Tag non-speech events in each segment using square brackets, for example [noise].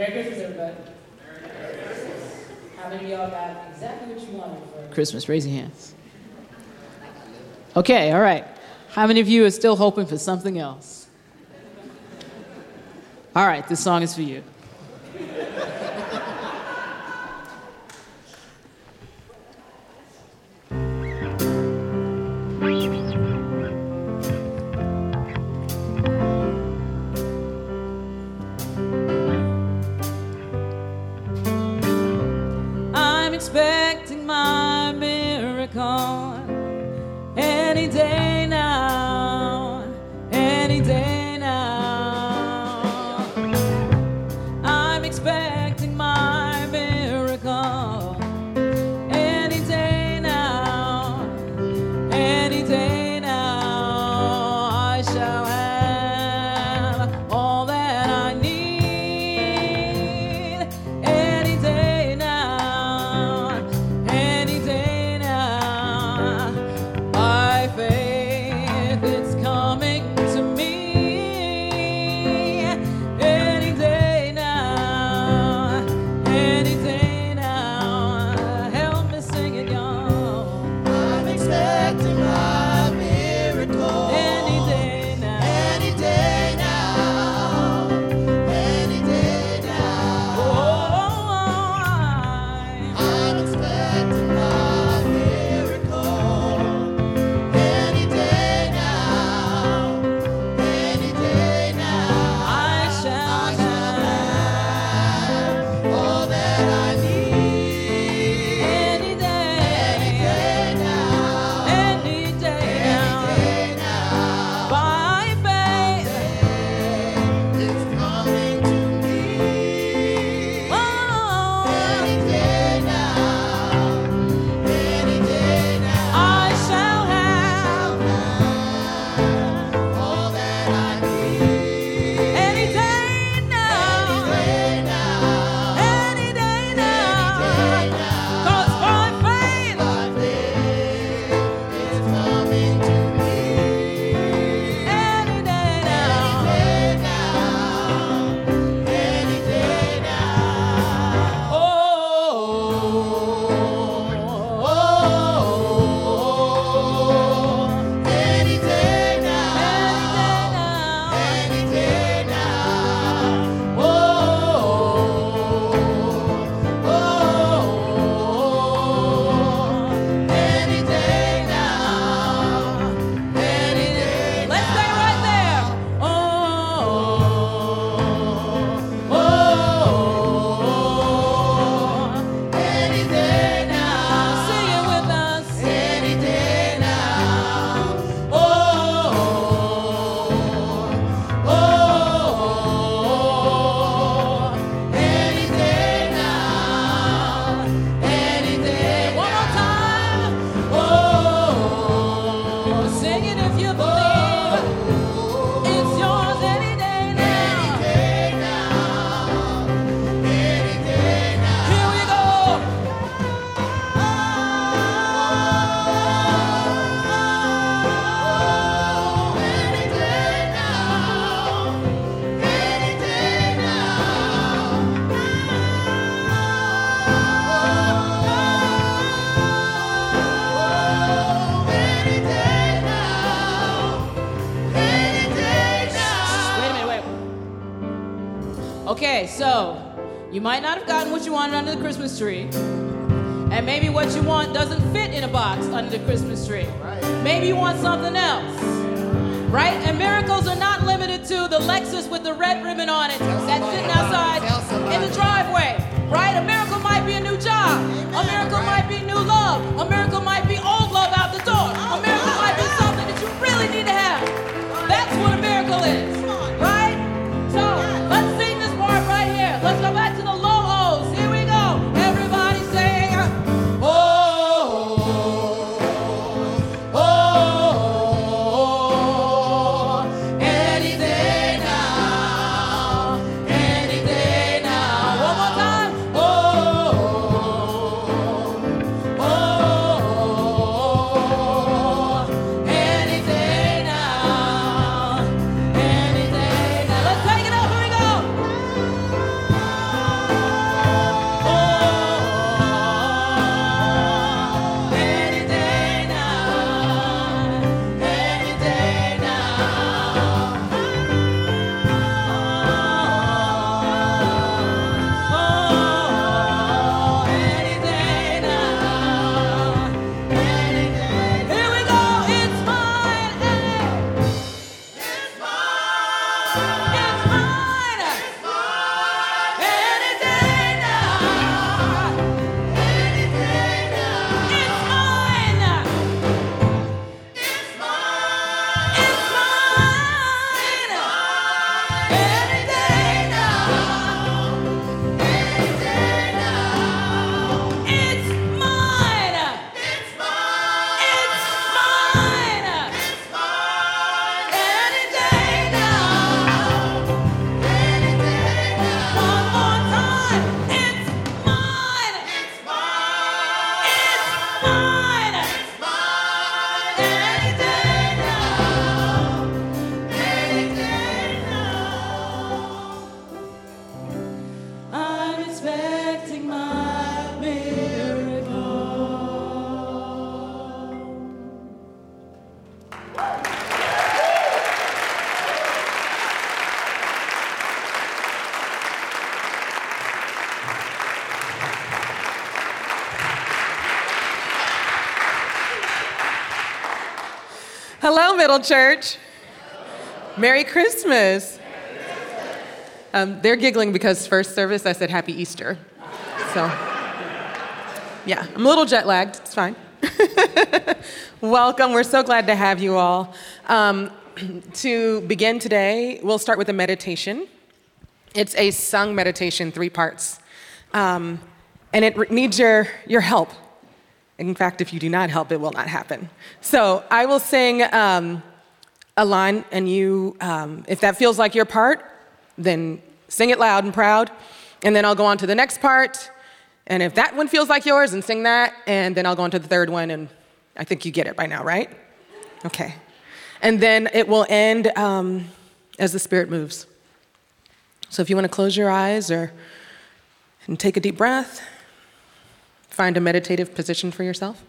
Merry Christmas, everybody. How many of y'all got exactly what you wanted for Christmas? Raise your hands. Okay, all right. How many of you are still hoping for something else? All right, this song is for you. You might not have gotten what you wanted under the Christmas tree. And maybe what you want doesn't fit in a box under the Christmas tree. Maybe you want something else. Right? And miracles are not limited to the Lexus with the red ribbon on it that's sitting outside in the driveway. Right? A miracle might be a new job. A miracle might be new love. A miracle Middle Church. Merry Christmas. Um, they're giggling because first service I said Happy Easter. So, yeah, I'm a little jet lagged. It's fine. [laughs] Welcome. We're so glad to have you all. Um, [clears throat] to begin today, we'll start with a meditation. It's a sung meditation, three parts. Um, and it re- needs your, your help. In fact, if you do not help, it will not happen. So I will sing um, a line, and you, um, if that feels like your part, then sing it loud and proud. And then I'll go on to the next part. And if that one feels like yours, then sing that. And then I'll go on to the third one. And I think you get it by now, right? Okay. And then it will end um, as the Spirit moves. So if you want to close your eyes or and take a deep breath, find a meditative position for yourself.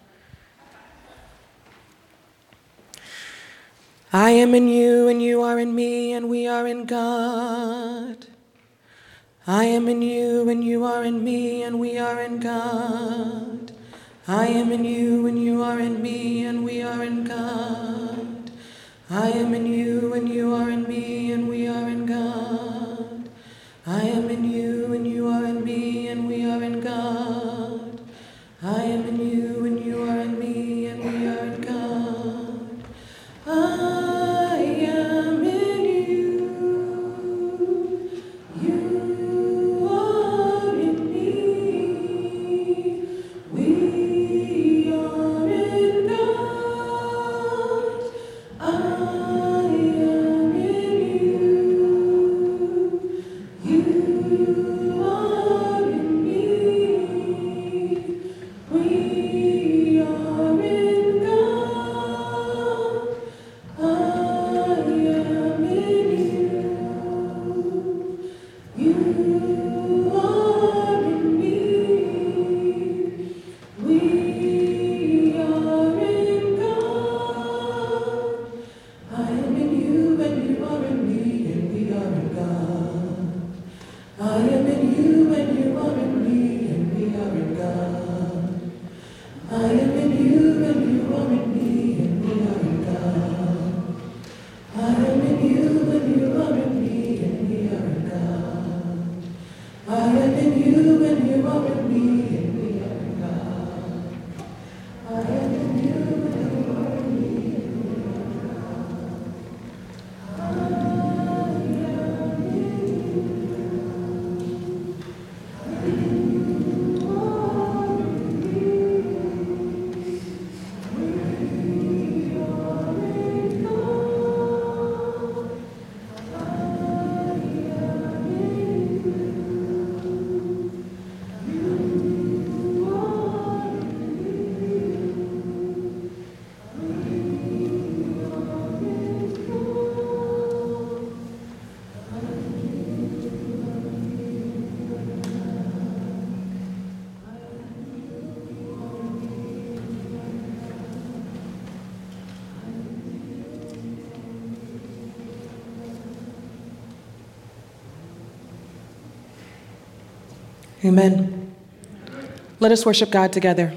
I am in you, and you are in me, and we are in God. I am in you, and you are in me, and we are in God. I am in you, and you are in me, and we are in God. I am in you, and you are in me, and we are in God. I am in you, and you are in me, and we are in God. I am I am Amen. Let us worship God together.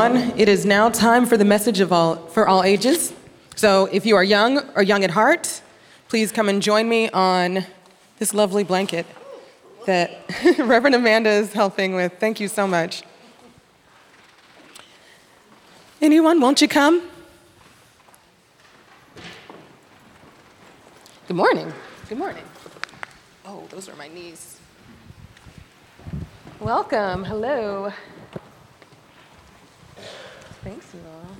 Everyone. It is now time for the message of all, for all ages. So if you are young or young at heart, please come and join me on this lovely blanket that [laughs] Reverend Amanda is helping with. Thank you so much. Anyone, won't you come? Good morning. Good morning. Oh, those are my knees. Welcome. Hello. Thanks, you all.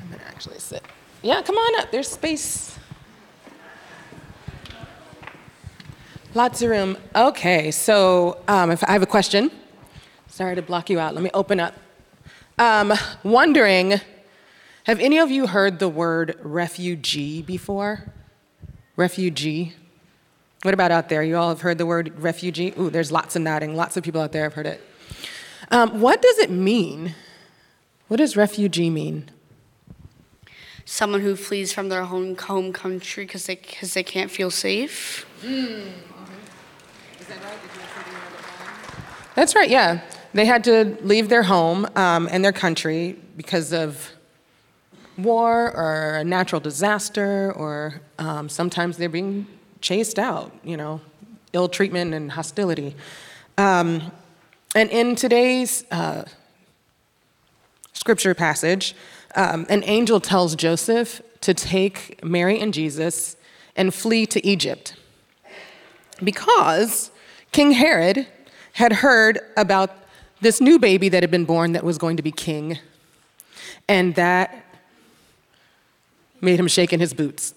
I'm gonna actually sit. Yeah, come on up. There's space. Lots of room. Okay, so um, if I have a question, sorry to block you out. Let me open up. Um, wondering, have any of you heard the word refugee before? Refugee. What about out there? You all have heard the word refugee? Ooh, there's lots of nodding. Lots of people out there have heard it. Um, what does it mean? What does refugee mean? someone who flees from their home home country because they because they can't feel safe. That's right, yeah. They had to leave their home um, and their country because of war or a natural disaster, or um, sometimes they're being chased out, you know, ill treatment and hostility. Um, and in today's uh, scripture passage, um, an angel tells Joseph to take Mary and Jesus and flee to Egypt because King Herod had heard about this new baby that had been born that was going to be king, and that made him shake in his boots.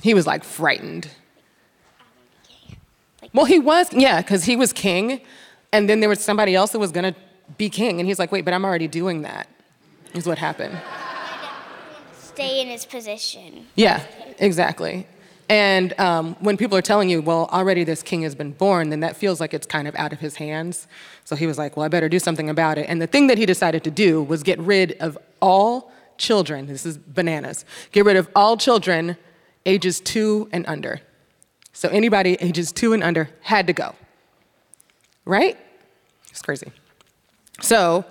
He was like frightened. Well, he was, yeah, because he was king, and then there was somebody else that was gonna be king, and he's like, wait, but I'm already doing that, is what happened. stay in his position. Yeah, exactly. And um, when people are telling you, well, already this king has been born, then that feels like it's kind of out of his hands. So he was like, well, I better do something about it. And the thing that he decided to do was get rid of all children. This is bananas. Get rid of all children ages two and under. So anybody ages two and under had to go. Right? It's crazy. So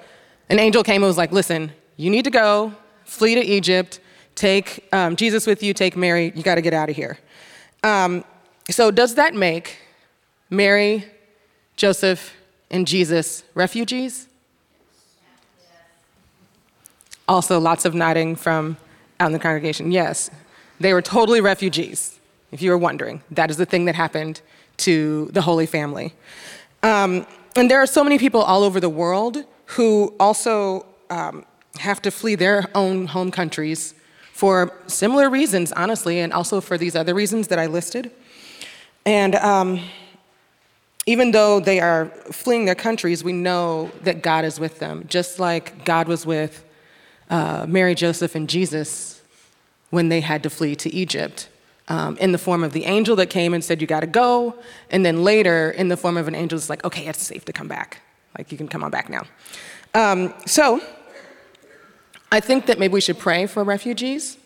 an angel came and was like, listen, you need to go, flee to Egypt, take um, Jesus with you, take Mary, you got to get out of here. Um, so, does that make Mary, Joseph, and Jesus refugees? Also, lots of nodding from out in the congregation. Yes, they were totally refugees, if you were wondering. That is the thing that happened to the Holy Family. Um, and there are so many people all over the world who also um, have to flee their own home countries for similar reasons, honestly, and also for these other reasons that I listed. And um, even though they are fleeing their countries, we know that God is with them, just like God was with uh, Mary, Joseph, and Jesus when they had to flee to Egypt. Um, in the form of the angel that came and said, You gotta go. And then later, in the form of an angel, it's like, Okay, it's safe to come back. Like, you can come on back now. Um, so, I think that maybe we should pray for refugees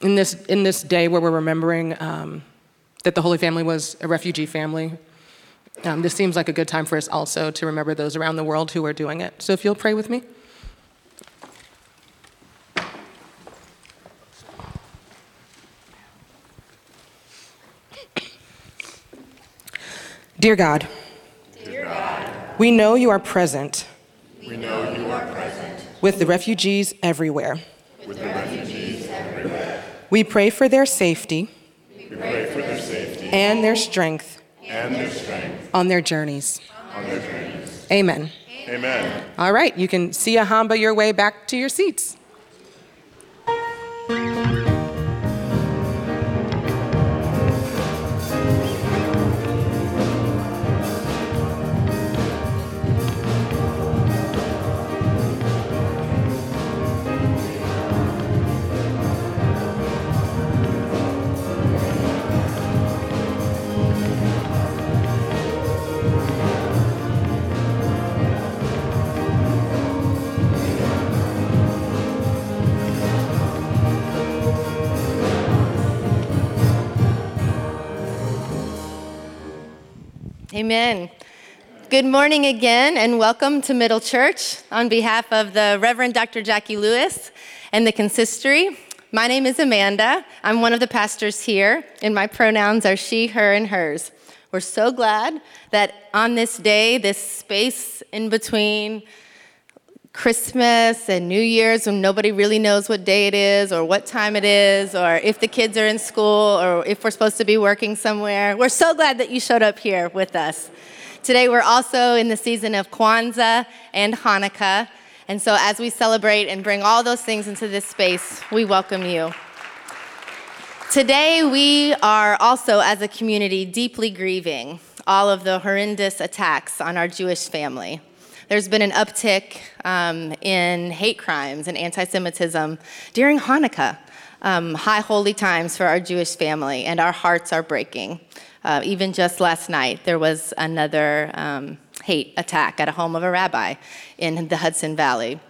in this, in this day where we're remembering um, that the Holy Family was a refugee family. Um, this seems like a good time for us also to remember those around the world who are doing it. So, if you'll pray with me. Dear God, we know you are present. We know you are present with the refugees everywhere. with the refugees everywhere. We pray for their safety We pray for their safety and their strength and their strength on their journeys. on their journeys. Amen. Amen. All right, you can siyahamba your way back to your seats. Amen. Good morning again, and welcome to Middle Church. On behalf of the Reverend Dr. Jacqui Lewis and the consistory, my name is Amanda. I'm one of the pastors here, and my pronouns are she, her, and hers. We're so glad that on this day, this space in between Christmas and New Year's when nobody really knows what day it is or what time it is or if the kids are in school or if we're supposed to be working somewhere. We're so glad that you showed up here with us. Today, we're also in the season of Kwanzaa and Hanukkah. And so, as we celebrate and bring all those things into this space, we welcome you. Today, we are also, as a community, deeply grieving all of the horrendous attacks on our Jewish family. There's been an uptick um, in hate crimes and anti Semitism during Hanukkah, um, high holy times for our Jewish family, and our hearts are breaking. Uh, even just last night, there was another um, hate attack at a home of a rabbi in the Hudson Valley.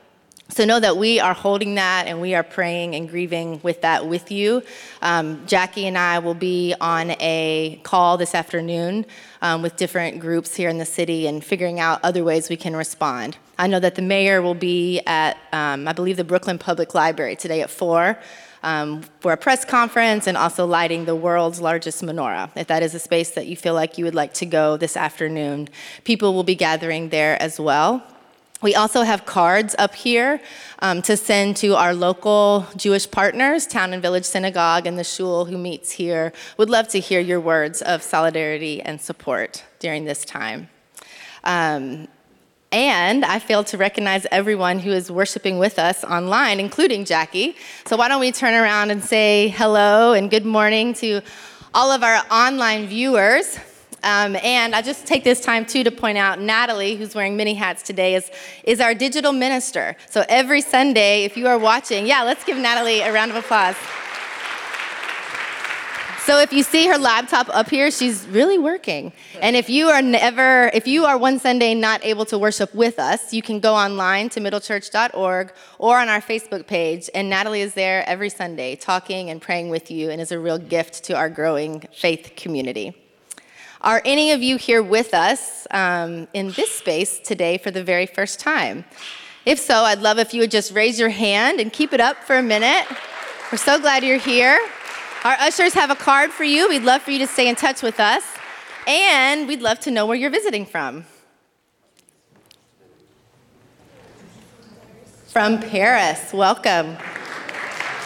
So know that we are holding that and we are praying and grieving with that with you. Um, Jacqui and I will be on a call this afternoon um, with different groups here in the city and figuring out other ways we can respond. I know that the mayor will be at, um, I believe, the Brooklyn Public Library today at 4 um, for a press conference and also lighting the world's largest menorah. If that is a space that you feel like you would like to go this afternoon, people will be gathering there as well. We also have cards up here um, to send to our local Jewish partners, Town and Village Synagogue and the Shul who meets here. Would love to hear your words of solidarity and support during this time. Um, and I failed to recognize everyone who is worshiping with us online, including Jacqui. So why don't we turn around and say hello and good morning to all of our online viewers. Um, and I just take this time too to point out Natalie, who's wearing many hats today, is, is our digital minister. So every Sunday, if you are watching, yeah, let's give Natalie a round of applause. So if you see her laptop up here, she's really working. And if you are never, if you are one Sunday not able to worship with us, you can go online to middlechurch.org or on our Facebook page. And Natalie is there every Sunday talking and praying with you and is a real gift to our growing faith community. Are any of you here with us um, in this space today for the very first time? If so, I'd love if you would just raise your hand and keep it up for a minute. We're so glad you're here. Our ushers have a card for you. We'd love for you to stay in touch with us. And we'd love to know where you're visiting from. From Paris, welcome.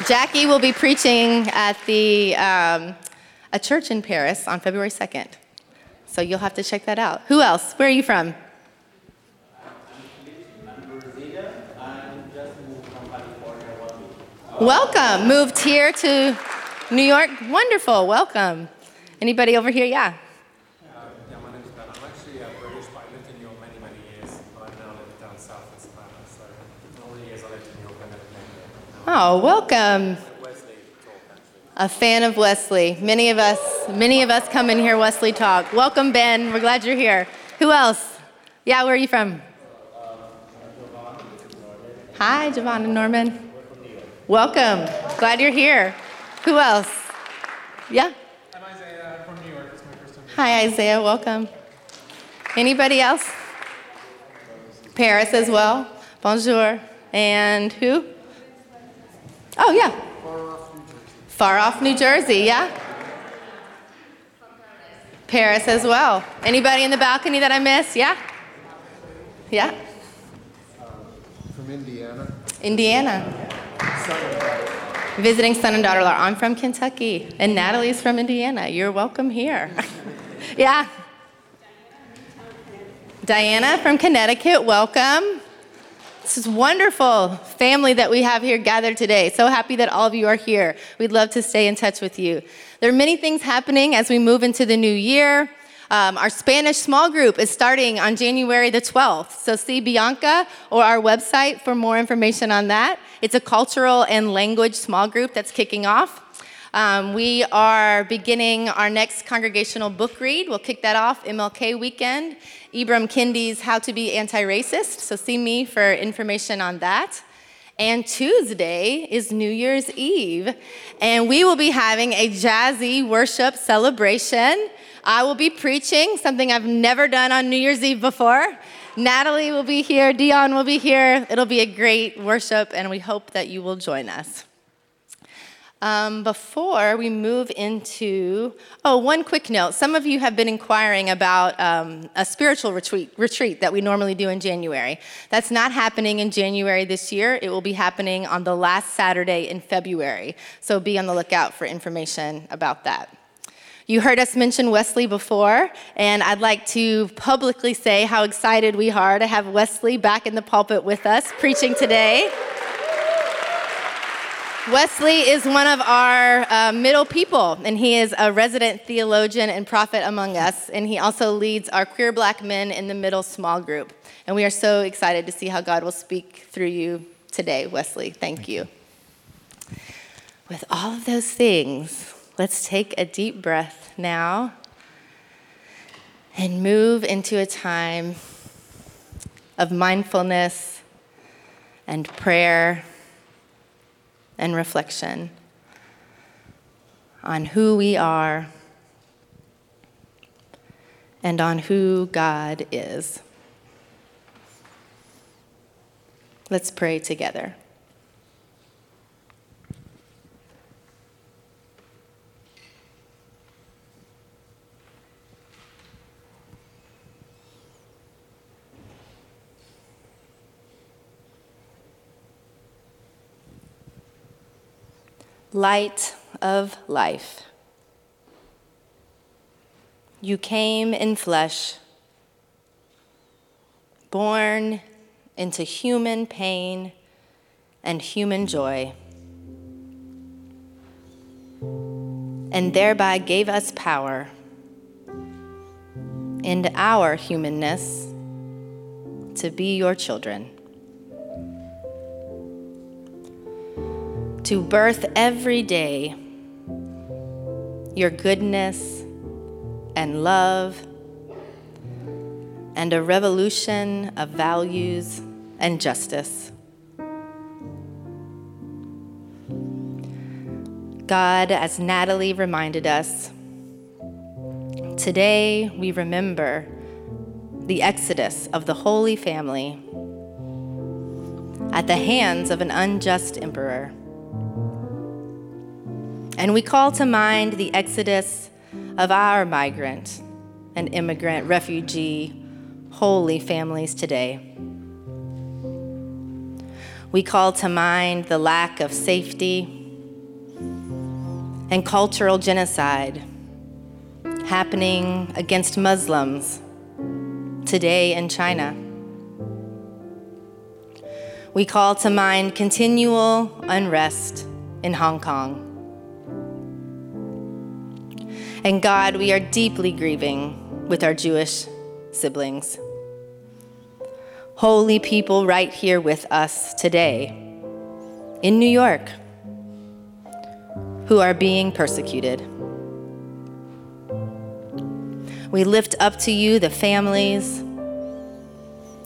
Jacqui will be preaching at the um, a church in Paris on February 2nd. So you'll have to check that out. Who else? Where are you from? Welcome. Moved here to New York. Wonderful. Welcome. Anybody over here? Yeah. Yeah, my name is Ben. I'm actually British, but I lived in New York many, many years. But I now live down south in Savannah. So all the years I lived in New York, I never came here. Oh, welcome. A fan of Wesley. Many of us, many of us come and hear Wesley talk. Welcome, Ben. We're glad you're here. Who else? Yeah, where are you from? Hi, Javon and Norman. Welcome. Glad you're here. Who else? Yeah. I'm Isaiah from New York. It's my first time. Hi, Isaiah. Welcome. Anybody else? Paris as well. Bonjour. And who? Oh, yeah. Far off New Jersey, yeah? Paris as well. Anybody in the balcony that I missed? Yeah? Yeah? From Indiana. Indiana. Visiting son and daughter law. I'm from Kentucky, and Natalie's from Indiana. You're welcome here. [laughs] yeah. Diana from Connecticut, welcome. This is wonderful family that we have here gathered today. So happy that all of you are here. We'd love to stay in touch with you. There are many things happening as we move into the new year. Um, our Spanish small group is starting on January the 12th. So see Bianca or our website for more information on that. It's a cultural and language small group that's kicking off. Um, we are beginning our next congregational book read. We'll kick that off MLK weekend. Ibram Kendi's How to Be Anti Racist. So see me for information on that. And Tuesday is New Year's Eve, and we will be having a jazzy worship celebration I will be preaching, something I've never done on New Year's Eve before. Natalie will be here, Dion will be here. It'll be a great worship, and we hope that you will join us. Um, before we move into, oh, one quick note. Some of you have been inquiring about um, a spiritual retreat, retreat that we normally do in January. That's not happening in January this year. It will be happening on the last Saturday in February. So be on the lookout for information about that. You heard us mention Wesley before, and I'd like to publicly say how excited we are to have Wesley back in the pulpit with us preaching today. Wesley is one of our uh, middle people, and he is a resident theologian and prophet among us. And he also leads our queer black men in the middle small group. And we are so excited to see how God will speak through you today, Wesley. Thank, Thank you. you. With all of those things, let's take a deep breath now and move into a time of mindfulness and prayer and reflection on who we are and on who God is. Let's pray together. Light of life. You came in flesh, born into human pain and human joy, and thereby gave us power in our humanness to be your children. To birth every day your goodness and love and a revolution of values and justice. God, as Natalie reminded us, today we remember the exodus of the Holy Family at the hands of an unjust emperor. And we call to mind the exodus of our migrant and immigrant, refugee, holy families today. We call to mind the lack of safety and cultural genocide happening against Muslims today in China. We call to mind continual unrest in Hong Kong. And God, we are deeply grieving with our Jewish siblings. Holy people right here with us today in New York who are being persecuted. We lift up to you the families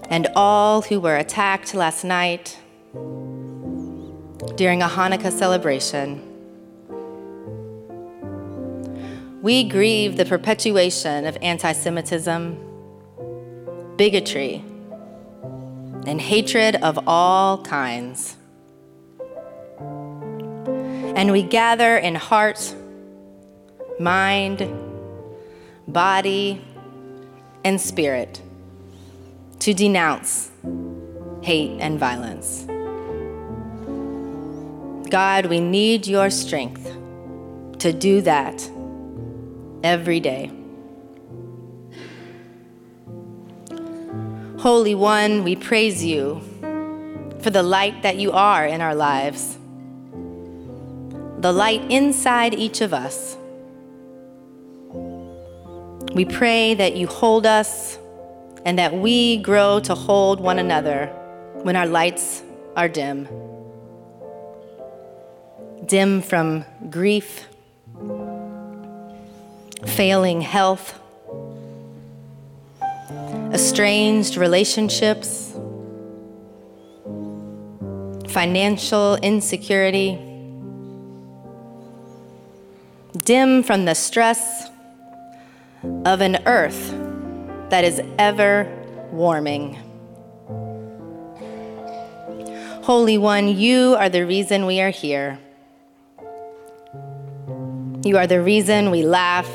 and all who were attacked last night during a Hanukkah celebration. We grieve the perpetuation of anti Semitism, bigotry, and hatred of all kinds. And we gather in heart, mind, body, and spirit to denounce hate and violence. God, we need your strength to do that every day. Holy One, we praise you for the light that you are in our lives, the light inside each of us. We pray that you hold us and that we grow to hold one another when our lights are dim. Dim from grief failing health, estranged relationships, financial insecurity, dim from the stress of an earth that is ever warming. Holy One, you are the reason we are here. You are the reason we laugh,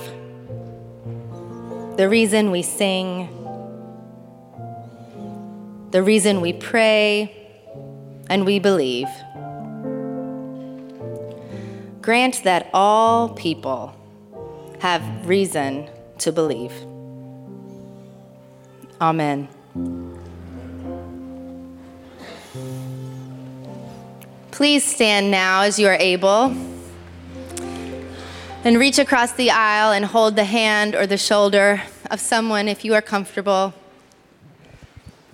the reason we sing, the reason we pray and we believe. Grant that all people have reason to believe. Amen. Please stand now as you are able and reach across the aisle and hold the hand or the shoulder of someone if you are comfortable.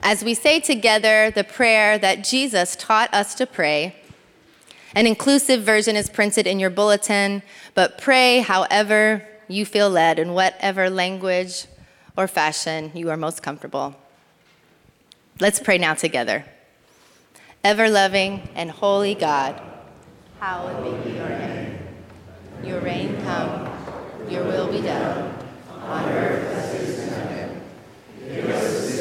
As we say together the prayer that Jesus taught us to pray, an inclusive version is printed in your bulletin, but pray however you feel led in whatever language or fashion you are most comfortable. Let's pray now together. Ever loving and holy God, hallowed be your name. Your reign come, your will be done, on earth as it is in heaven. Give us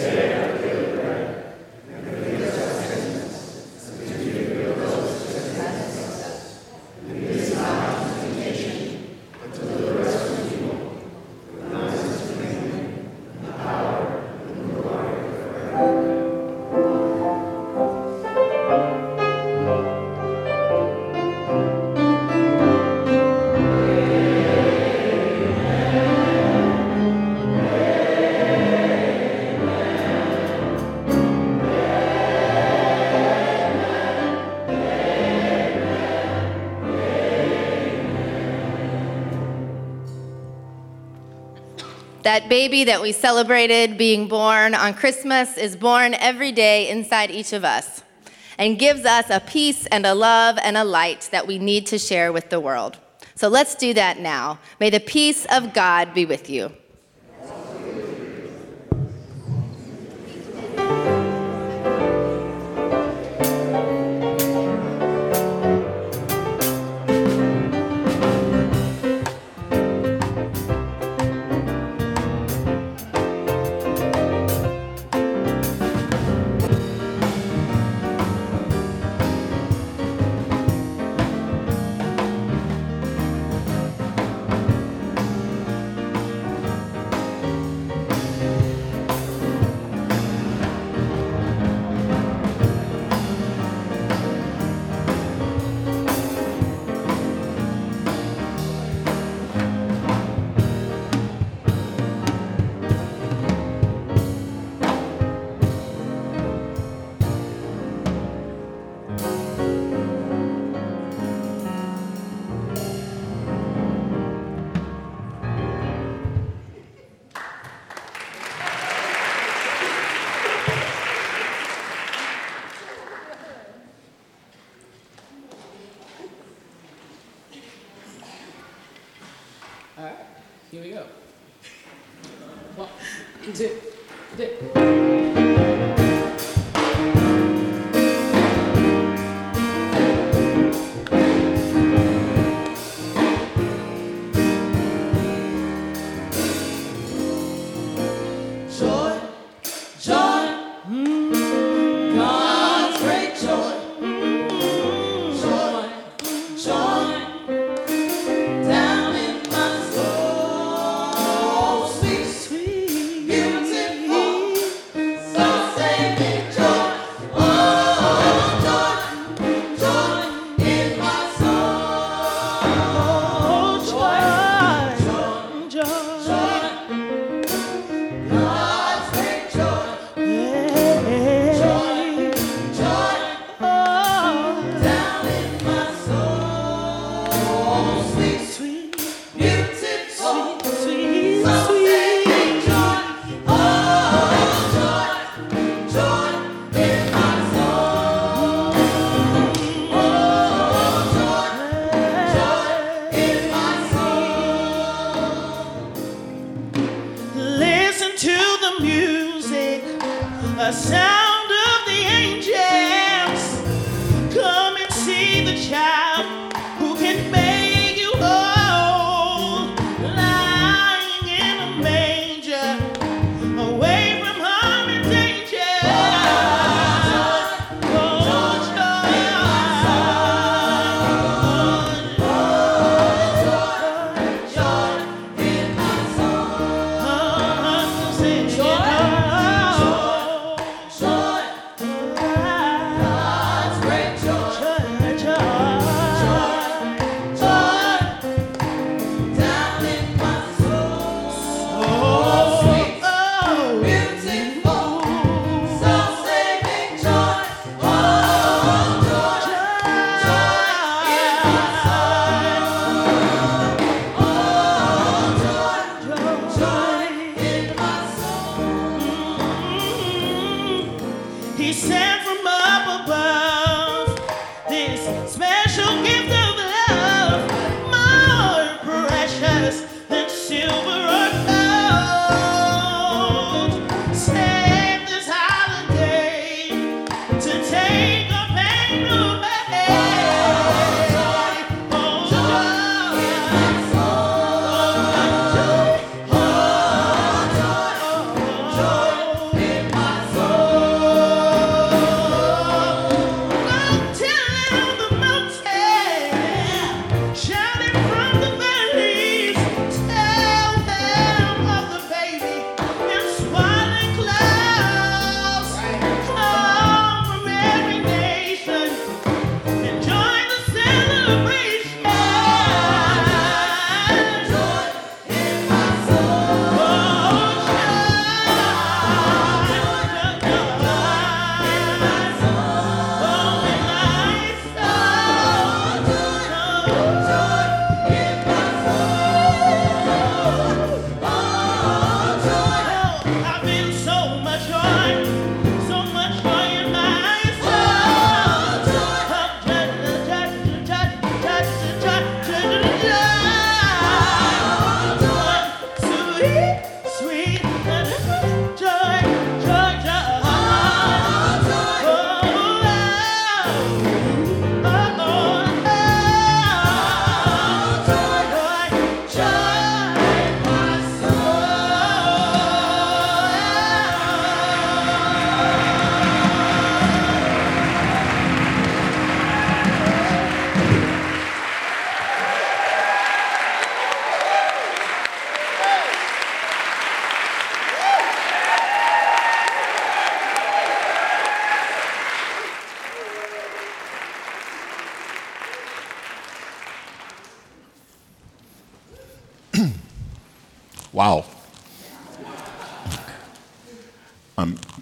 That baby that we celebrated being born on Christmas is born every day inside each of us and gives us a peace and a love and a light that we need to share with the world. So let's do that now. May the peace of God be with you.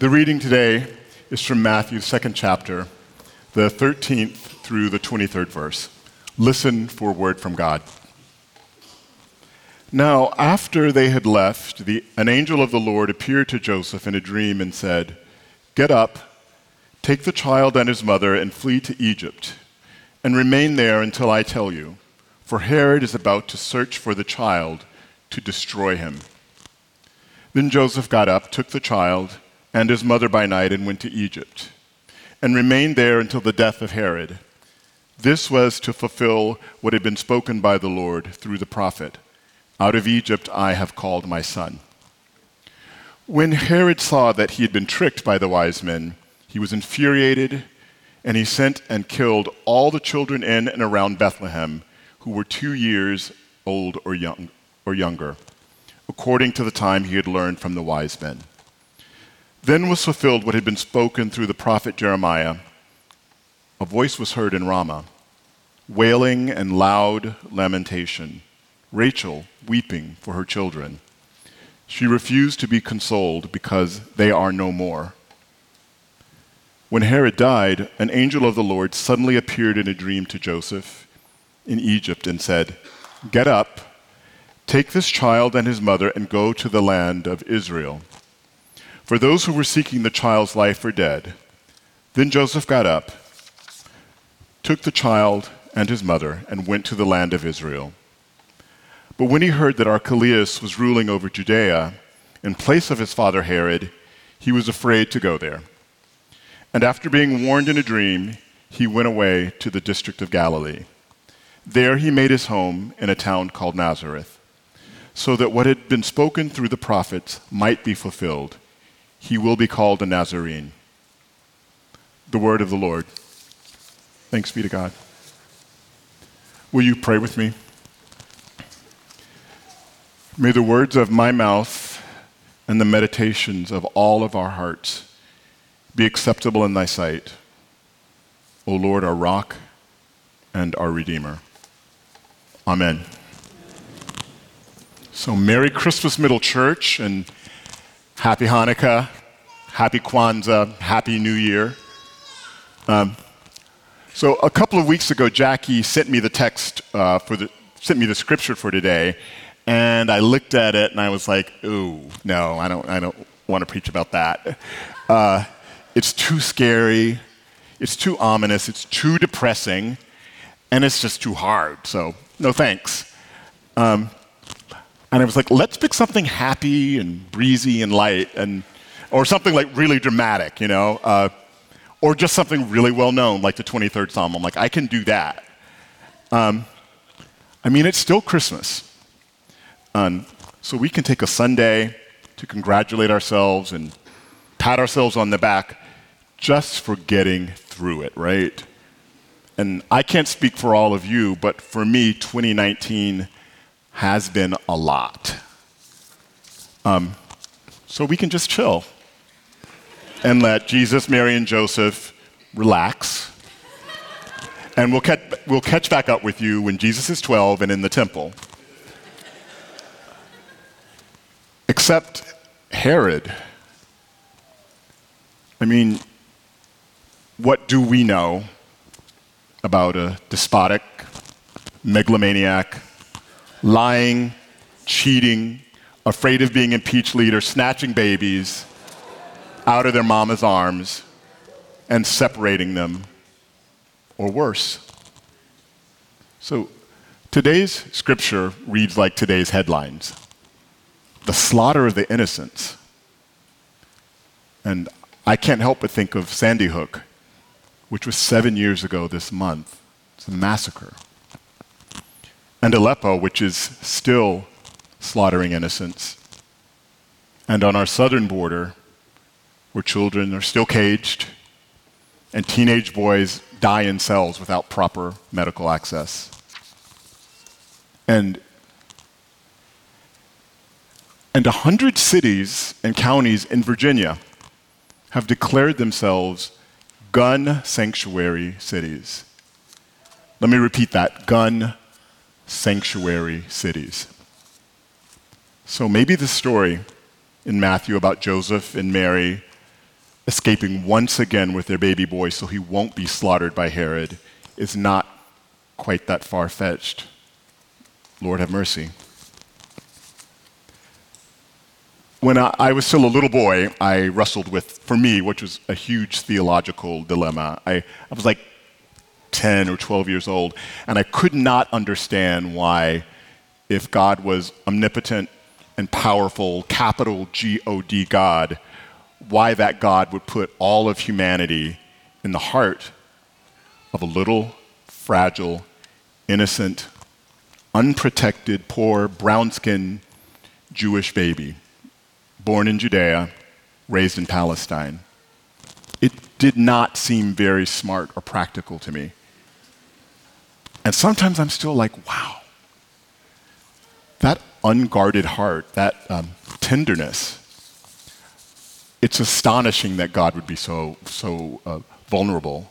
The reading today is from Matthew's second chapter, the 13th through the 23rd verse. Listen for a word from God. Now, after they had left, the, an angel of the Lord appeared to Joseph in a dream and said, Get up, take the child and his mother, and flee to Egypt, and remain there until I tell you, for Herod is about to search for the child to destroy him. Then Joseph got up, took the child and his mother by night, and went to Egypt, and remained there until the death of Herod. This was to fulfill what had been spoken by the Lord through the prophet Out of Egypt I have called my son. When Herod saw that he had been tricked by the wise men, he was infuriated, and he sent and killed all the children in and around Bethlehem who were two years old or, young, or younger, according to the time he had learned from the wise men. Then was fulfilled what had been spoken through the prophet Jeremiah. A voice was heard in Ramah, wailing and loud lamentation, Rachel weeping for her children. She refused to be consoled because they are no more. When Herod died, an angel of the Lord suddenly appeared in a dream to Joseph in Egypt and said, Get up, take this child and his mother, and go to the land of Israel. For those who were seeking the child's life are dead. Then Joseph got up, took the child and his mother, and went to the land of Israel. But when he heard that Archelaus was ruling over Judea in place of his father Herod, he was afraid to go there. And after being warned in a dream, he went away to the district of Galilee. There he made his home in a town called Nazareth, so that what had been spoken through the prophets might be fulfilled. He will be called a Nazarene. The word of the Lord. Thanks be to God. Will you pray with me? May the words of my mouth and the meditations of all of our hearts be acceptable in thy sight, O Lord, our rock and our Redeemer. Amen. So, Merry Christmas, Middle Church, and Happy Hanukkah, Happy Kwanzaa, Happy New Year. Um, so, a couple of weeks ago, Jacqui sent me the text uh, for the sent me the scripture for today, and I looked at it and I was like, "Ooh, no, I don't, I don't want to preach about that. Uh, it's too scary, it's too ominous, it's too depressing, and it's just too hard. So, no thanks." Um, and I was like, let's pick something happy and breezy and light, and or something like really dramatic, you know, uh, or just something really well known, like the 23rd Psalm. I'm like, I can do that. Um, I mean, it's still Christmas, um, so we can take a Sunday to congratulate ourselves and pat ourselves on the back just for getting through it, right? And I can't speak for all of you, but for me, 2019 has been a lot. Um, so we can just chill and let Jesus, Mary, and Joseph relax. And we'll catch, we'll catch back up with you when Jesus is 12 and in the temple. Except Herod. I mean, what do we know about a despotic, megalomaniac, lying, cheating, afraid of being impeached leader, snatching babies out of their mama's arms and separating them, or worse. So today's scripture reads like today's headlines the slaughter of the innocents. And I can't help but think of Sandy Hook, which was seven years ago this month. It's a massacre and Aleppo, which is still slaughtering innocents. And on our southern border, where children are still caged and teenage boys die in cells without proper medical access. And and 100 cities and counties in Virginia have declared themselves gun sanctuary cities. Let me repeat that gun sanctuary cities. So maybe the story in Matthew about Joseph and Mary escaping once again with their baby boy so he won't be slaughtered by Herod is not quite that far fetched. Lord have mercy. When I, I, was still a little boy, I wrestled with, for me, which was a huge theological dilemma. I, I was like 10 or 12 years old, and I could not understand why, if God was omnipotent and powerful, capital G O D God, why that God would put all of humanity in the heart of a little, fragile, innocent, unprotected, poor, brown skinned Jewish baby, born in Judea, raised in Palestine. It did not seem very smart or practical to me. And sometimes I'm still like, wow, that unguarded heart, that um, tenderness, it's astonishing that God would be so, so uh, vulnerable.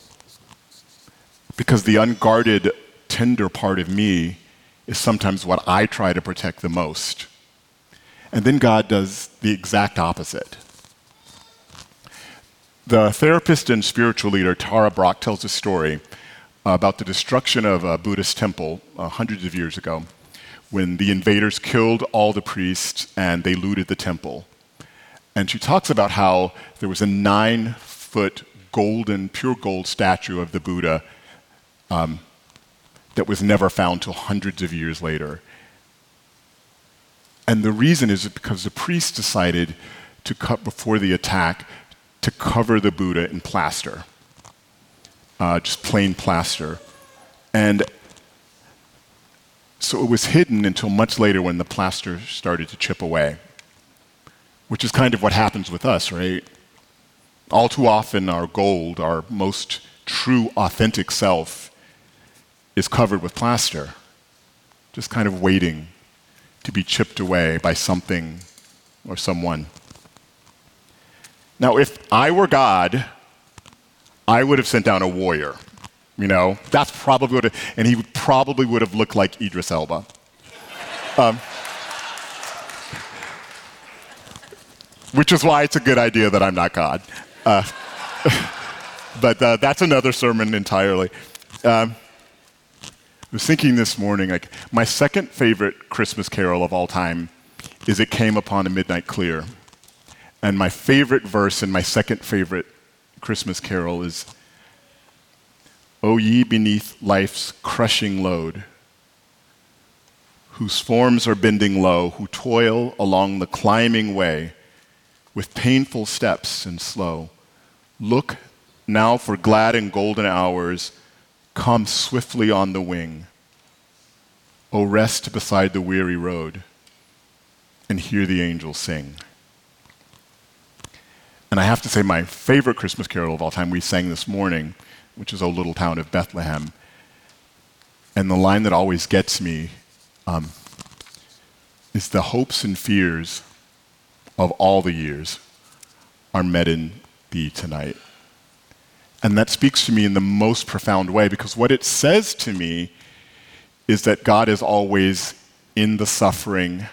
Because the unguarded, tender part of me is sometimes what I try to protect the most. And then God does the exact opposite. The therapist and spiritual leader Tara Brach, tells a story about the destruction of a Buddhist temple uh, hundreds of years ago when the invaders killed all the priests and they looted the temple. And she talks about how there was a nine foot golden, pure gold statue of the Buddha um, that was never found till hundreds of years later. And the reason is because the priests decided to cut before the attack to cover the Buddha in plaster, uh, just plain plaster. And so it was hidden until much later when the plaster started to chip away, which is kind of what happens with us, right? All too often, our gold, our most true, authentic self, is covered with plaster, just kind of waiting to be chipped away by something or someone. Now, if I were God, I would have sent down a warrior. You know, that's probably what, it, and he would probably would have looked like Idris Elba. Um, which is why it's a good idea that I'm not God. Uh, [laughs] but uh, that's another sermon entirely. Um, I was thinking this morning, like, my second favorite Christmas carol of all time is It Came Upon a Midnight Clear. And my favorite verse in my second favorite Christmas carol is O ye beneath life's crushing load, whose forms are bending low, who toil along the climbing way with painful steps and slow, look now for glad and golden hours come swiftly on the wing. O rest beside the weary road and hear the angels sing. And I have to say, my favorite Christmas carol of all time we sang this morning which is a little town of Bethlehem. And the line that always gets me um, is the hopes and fears of all the years are met in thee tonight. And that speaks to me in the most profound way because what it says to me is that God is always in the suffering,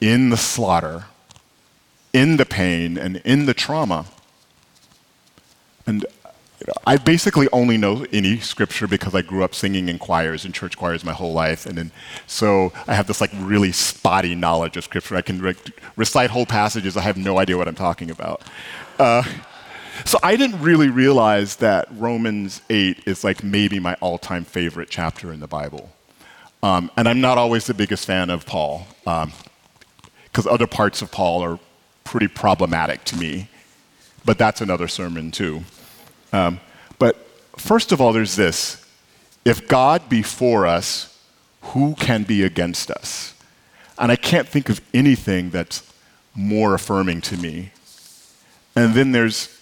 in the slaughter, in the pain, and in the trauma. And I basically only know any scripture because I grew up singing in choirs and church choirs my whole life, and then so I have this like really spotty knowledge of scripture. I can re- recite whole passages. I have no idea what I'm talking about. Uh, so I didn't really realize that Romans 8 is like maybe my all-time favorite chapter in the Bible, um, and I'm not always the biggest fan of Paul because um, other parts of Paul are pretty problematic to me. But that's another sermon too. Um, but first of all, there's this if God be for us, who can be against us? And I can't think of anything that's more affirming to me. And then there's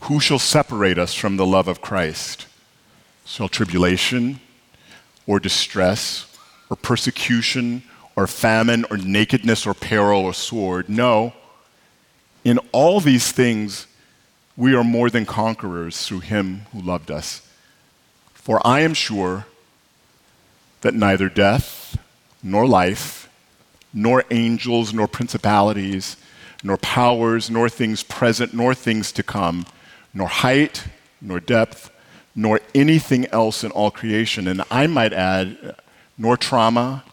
who shall separate us from the love of Christ? Shall tribulation or distress or persecution or famine or nakedness or peril or sword? No. In all these things, we are more than conquerors through him who loved us. For I am sure that neither death, nor life, nor angels, nor principalities, nor powers, nor things present, nor things to come, nor height, nor depth, nor anything else in all creation. And I might add, nor trauma,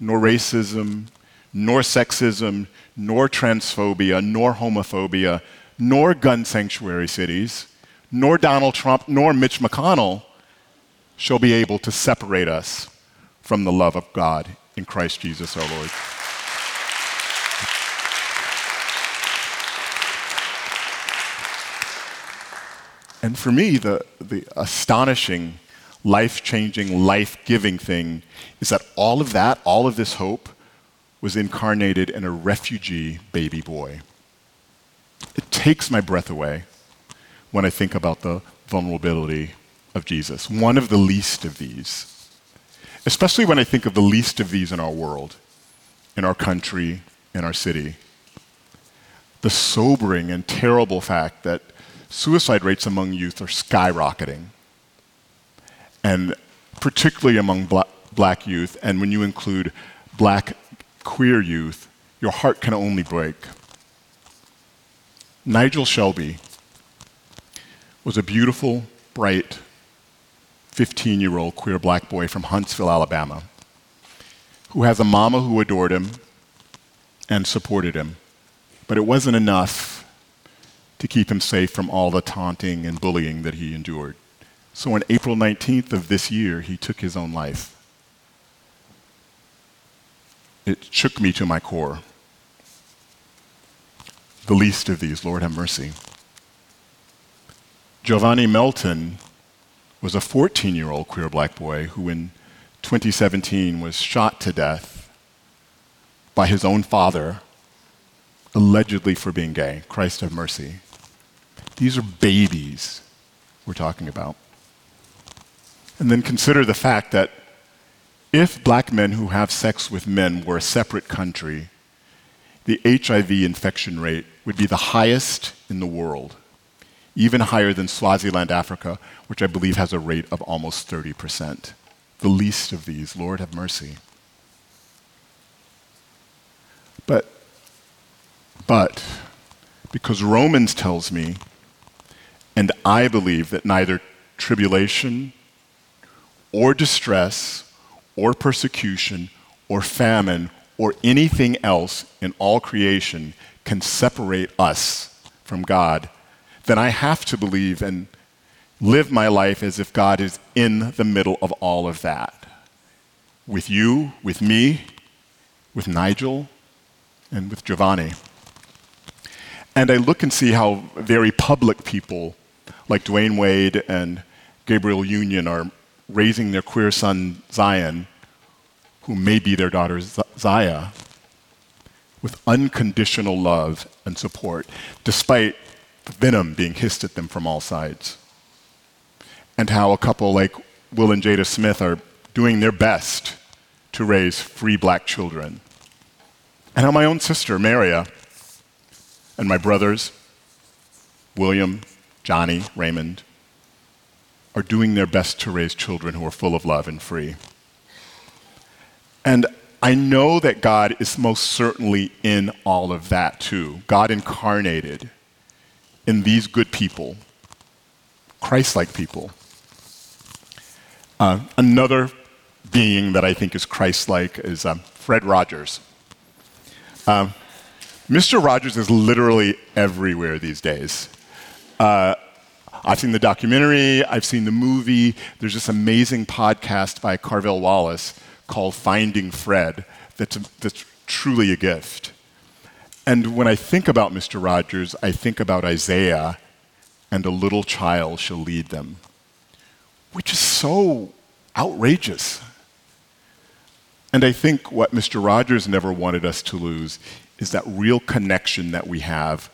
nor racism, nor sexism, nor transphobia, nor homophobia, nor gun sanctuary cities, nor Donald Trump, nor Mitch McConnell shall be able to separate us from the love of God in Christ Jesus our Lord. And for me, the, the astonishing, life changing, life giving thing is that all of that, all of this hope, was incarnated in a refugee baby boy. It takes my breath away when I think about the vulnerability of Jesus, one of the least of these. Especially when I think of the least of these in our world, in our country, in our city. The sobering and terrible fact that suicide rates among youth are skyrocketing, and particularly among black, black youth, and when you include black queer youth, your heart can only break. Nigel Shelby was a beautiful, bright, 15 year old queer black boy from Huntsville, Alabama, who has a mama who adored him and supported him. But it wasn't enough to keep him safe from all the taunting and bullying that he endured. So on April 19th of this year, he took his own life. It shook me to my core. The least of these, Lord have mercy. Giovanni Melton was a 14 year old queer black boy who, in 2017, was shot to death by his own father, allegedly for being gay. Christ have mercy. These are babies we're talking about. And then consider the fact that if black men who have sex with men were a separate country, the HIV infection rate would be the highest in the world, even higher than Swaziland, Africa, which I believe has a rate of almost 30%. The least of these, Lord have mercy. But, but, because Romans tells me and I believe that neither tribulation or distress or persecution or famine or anything else in all creation can separate us from God, then I have to believe and live my life as if God is in the middle of all of that. With you, with me, with Nigel, and with Giovanni. And I look and see how very public people like Dwyane Wade and Gabrielle Union are raising their queer son Zion, who may be their daughter Zaya, with unconditional love and support, despite venom being hissed at them from all sides. And how a couple like Will and Jada Smith are doing their best to raise free black children. And how my own sister, Maria, and my brothers, William, Johnny, Raymond, are doing their best to raise children who are full of love and free. And I know that God is most certainly in all of that too. God incarnated in these good people, Christ like people. Uh, another being that I think is Christ like is um, Fred Rogers. Um, Mr. Rogers is literally everywhere these days. Uh, I've seen the documentary, I've seen the movie. There's this amazing podcast by Carvell Wallace called Finding Fred that's, that's truly a gift. And when I think about Mr. Rogers, I think about Isaiah and a little child shall lead them, which is so outrageous. And I think what Mr. Rogers never wanted us to lose is that real connection that we have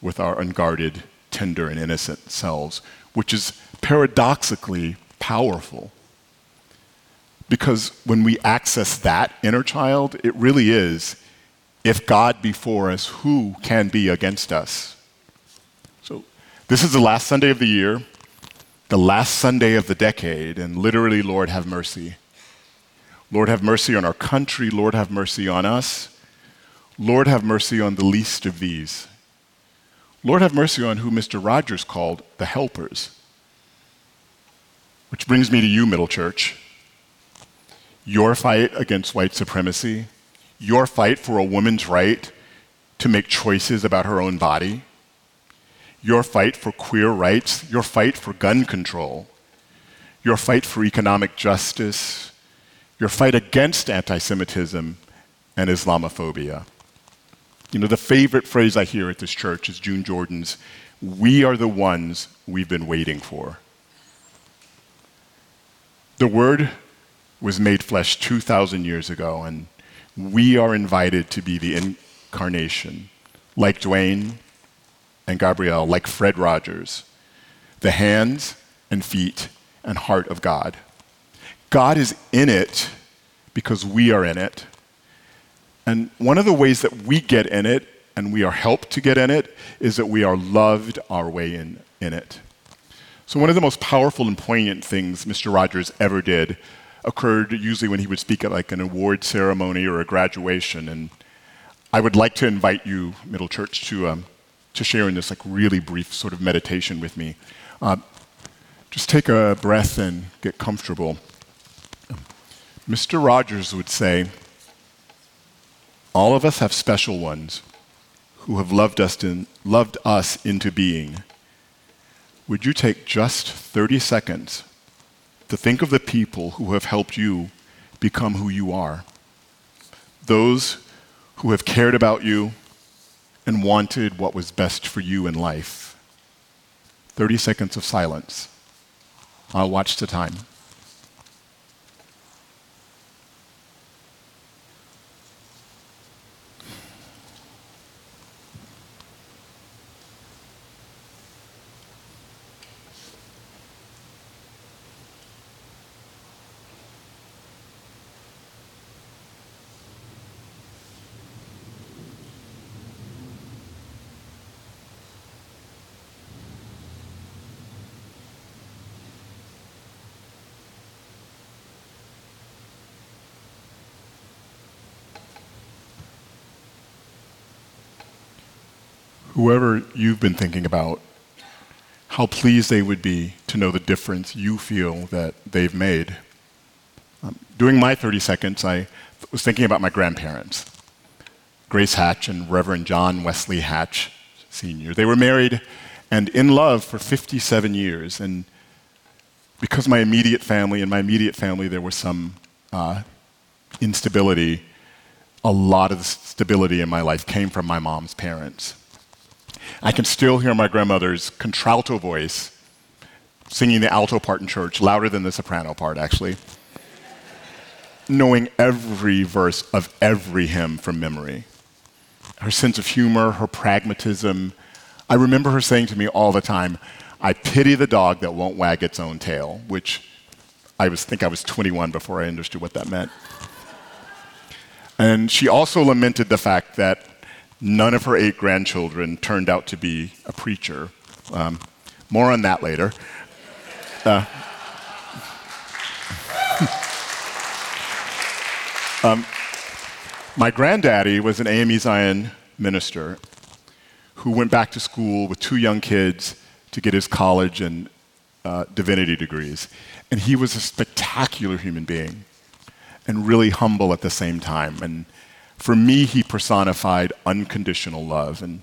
with our unguarded tender and innocent selves, which is paradoxically powerful. Because when we access that inner child, it really is if God be for us, who can be against us? So, this is the last Sunday of the year, the last Sunday of the decade, and literally, Lord, have mercy. Lord, have mercy on our country. Lord, have mercy on us. Lord, have mercy on the least of these. Lord, have mercy on who Mr. Rogers called the helpers. Which brings me to you, Middle Church. Your fight against white supremacy, your fight for a woman's right to make choices about her own body, your fight for queer rights, your fight for gun control, your fight for economic justice, your fight against anti Semitism and Islamophobia. You know, the favorite phrase I hear at this church is June Jordan's We are the ones we've been waiting for. The Word was made flesh 2,000 years ago, and we are invited to be the incarnation, like Dwyane and Gabrielle, like Fred Rogers, the hands and feet and heart of God. God is in it because we are in it. And one of the ways that we get in it and we are helped to get in it is that we are loved our way in, in it. So, one of the most powerful and poignant things Mr. Rogers ever did occurred usually when he would speak at like an award ceremony or a graduation. And I would like to invite you, Middle Church, to, um, to share in this like really brief sort of meditation with me. Uh, just take a breath and get comfortable. Mr. Rogers would say, All of us have special ones who have loved us, in, loved us into being. Would you take just 30 seconds to think of the people who have helped you become who you are? Those who have cared about you and wanted what was best for you in life. 30 seconds of silence. I'll watch the time. Whoever you've been thinking about, how pleased they would be to know the difference you feel that they've made. Um, during my 30 seconds, I was thinking about my grandparents, Grace Hatch and Reverend John Wesley Hatch Sr. They were married and in love for 57 years. And because my immediate family, in my immediate family, there was some uh, instability, a lot of the stability in my life came from my mom's parents. I can still hear my grandmother's contralto voice singing the alto part in church, louder than the soprano part, actually, knowing every verse of every hymn from memory. Her sense of humor, her pragmatism. I remember her saying to me all the time, I pity the dog that won't wag its own tail, which I was, think I was 21 before I understood what that meant. And she also lamented the fact that None of her eight grandchildren turned out to be a preacher. Um, more on that later. Uh, [laughs] um, my granddaddy was an AME Zion minister who went back to school with two young kids to get his college and uh, divinity degrees. And he was a spectacular human being and really humble at the same time. And for me, he personified unconditional love. And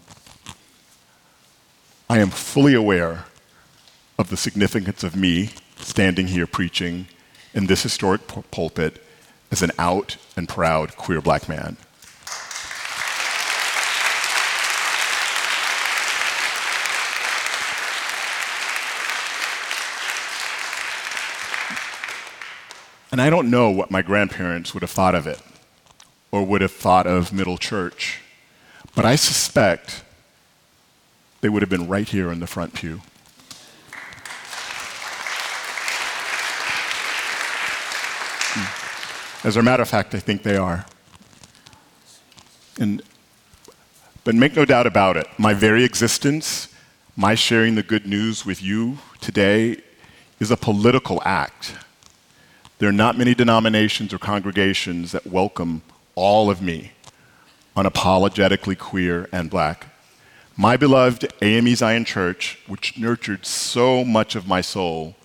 I am fully aware of the significance of me standing here preaching in this historic pulpit as an out and proud queer black man. And I don't know what my grandparents would have thought of it or would have thought of middle church. But I suspect they would have been right here in the front pew. Hmm. As a matter of fact, I think they are. And, but make no doubt about it, my very existence, my sharing the good news with you today, is a political act. There are not many denominations or congregations that welcome all of me, unapologetically queer, and black. My beloved AME Zion Church, which nurtured so much of my soul,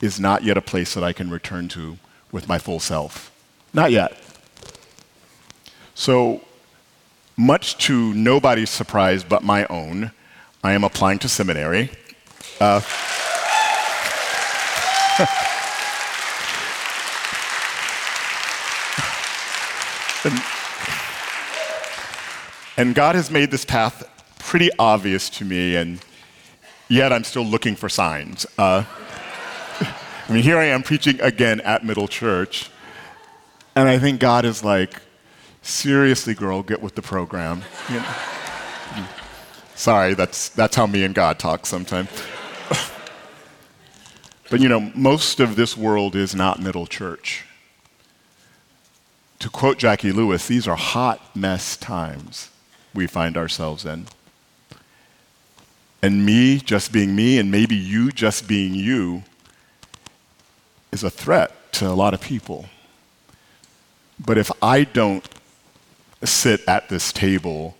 is not yet a place that I can return to with my full self. Not yet. So, much to nobody's surprise but my own, I am applying to seminary. Uh, [laughs] and, and God has made this path pretty obvious to me, and yet I'm still looking for signs. Uh, [laughs] I mean, here I am preaching again at Middle Church, and I think God is like, seriously, girl, get with the program. You know? Sorry, that's, that's how me and God talk sometimes. [laughs] but you know, most of this world is not Middle Church. To quote Jacqui Lewis, these are hot mess times we find ourselves in. And me just being me, and maybe you just being you, is a threat to a lot of people. But if I don't sit at this table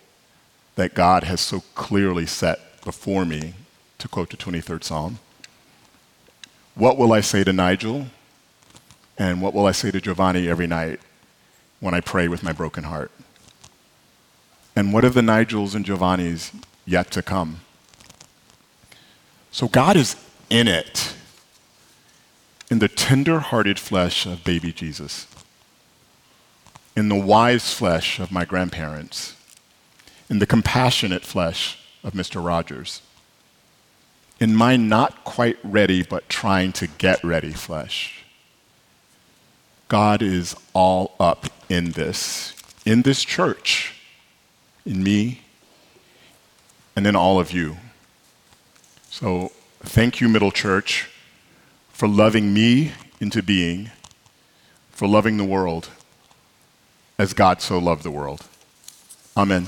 that God has so clearly set before me, to quote the 23rd Psalm, what will I say to Nigel? And what will I say to Giovanni every night when I pray with my broken heart? And what of the Nigels and Giovannis yet to come? So God is in it, in the tender hearted flesh of baby Jesus, in the wise flesh of my grandparents, in the compassionate flesh of Mr. Rogers, in my not quite ready but trying to get ready flesh. God is all up in this, in this church, in me, and in all of you. So thank you, Middle Church, for loving me into being, for loving the world as God so loved the world. Amen.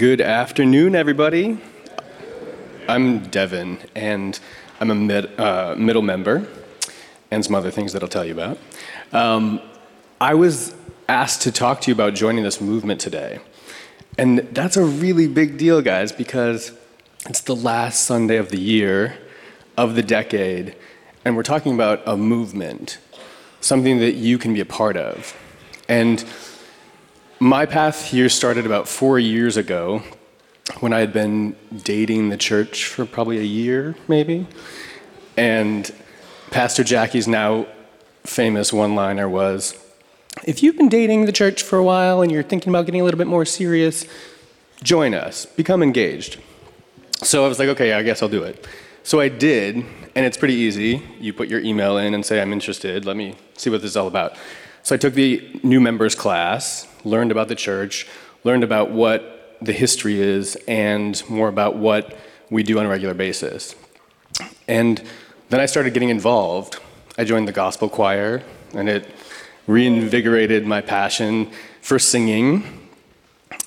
Good afternoon, everybody. I'm Devin, and I'm a mid, uh, middle member, and some other things that I'll tell you about. Um, I was asked to talk to you about joining this movement today. And that's a really big deal, guys, because it's the last Sunday of the year, of the decade, and we're talking about a movement, something that you can be a part of. And my path here started about four years ago when I had been dating the church for probably a year, maybe. And Pastor Jacqui's now famous one liner was If you've been dating the church for a while and you're thinking about getting a little bit more serious, join us, become engaged. So I was like, okay, I guess I'll do it. So I did, and it's pretty easy. You put your email in and say, I'm interested, let me see what this is all about. So I took the new members class, learned about the church, learned about what the history is, and more about what we do on a regular basis. And then I started getting involved. I joined the gospel choir, and it reinvigorated my passion for singing.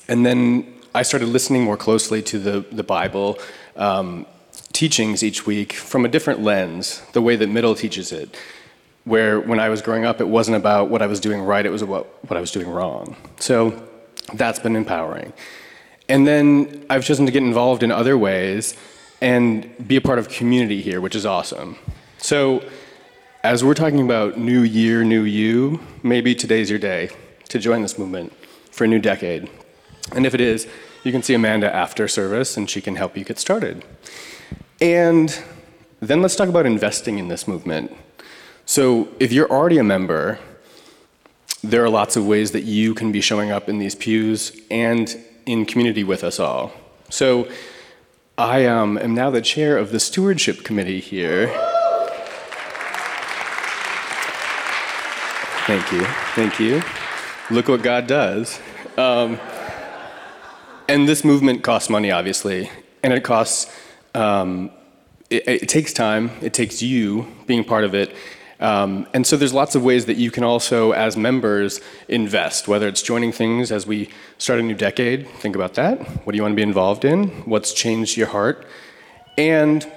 And then I started listening more closely to the, the Bible um, teachings each week from a different lens, the way that Middle teaches it where when I was growing up, it wasn't about what I was doing right, it was about what I was doing wrong. So that's been empowering. And then I've chosen to get involved in other ways and be a part of community here, which is awesome. So as we're talking about new year, new you, maybe today's your day to join this movement for a new decade. And if it is, you can see Amanda after service and she can help you get started. And then let's talk about investing in this movement. So if you're already a member, there are lots of ways that you can be showing up in these pews and in community with us all. So I um, am now the chair of the stewardship committee here. Thank you. Thank you. Look what God does. Um, and this movement costs money, obviously. and it costs. Um, it, it takes time. It takes you being part of it. Um, and so there's lots of ways that you can also, as members, invest, whether it's joining things as we start a new decade. Think about that. What do you want to be involved in? What's changed your heart? And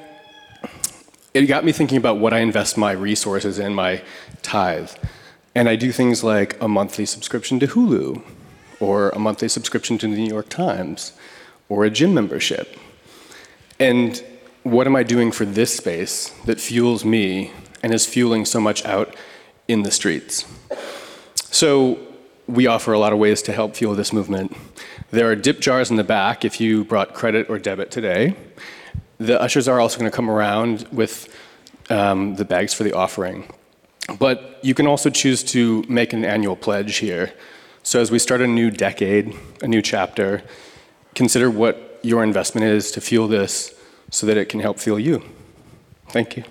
it got me thinking about what I invest my resources in, my tithe. And I do things like a monthly subscription to Hulu, or a monthly subscription to the New York Times, or a gym membership. And what am I doing for this space that fuels me and is fueling so much out in the streets? So, we offer a lot of ways to help fuel this movement. There are dip jars in the back if you brought credit or debit today. The ushers are also going to come around with um, the bags for the offering. But you can also choose to make an annual pledge here. So as we start a new decade, a new chapter, consider what your investment is to fuel this so that it can help fuel you. Thank you.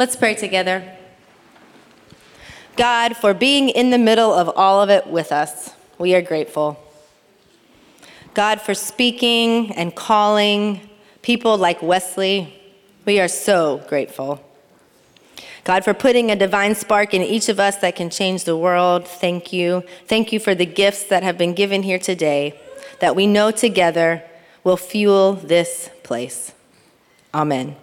Let's pray together. God, for being in the middle of all of it with us, we are grateful. God, for speaking and calling people like Wesley, we are so grateful. God, for putting a divine spark in each of us that can change the world. Thank you. Thank you for the gifts that have been given here today that we know together will fuel this place. Amen.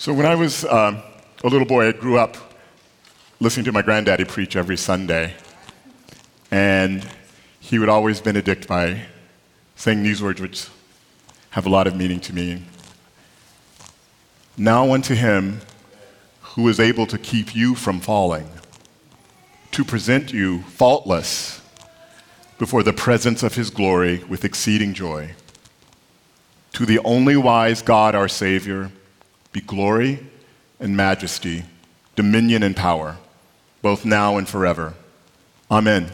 So when I was um, a little boy, I grew up listening to my granddaddy preach every Sunday. And he would always benedict by saying these words, which have a lot of meaning to me. Now unto him who is able to keep you from falling, to present you faultless before the presence of his glory with exceeding joy. To the only wise God, our Savior, be glory and majesty, dominion and power, both now and forever. Amen.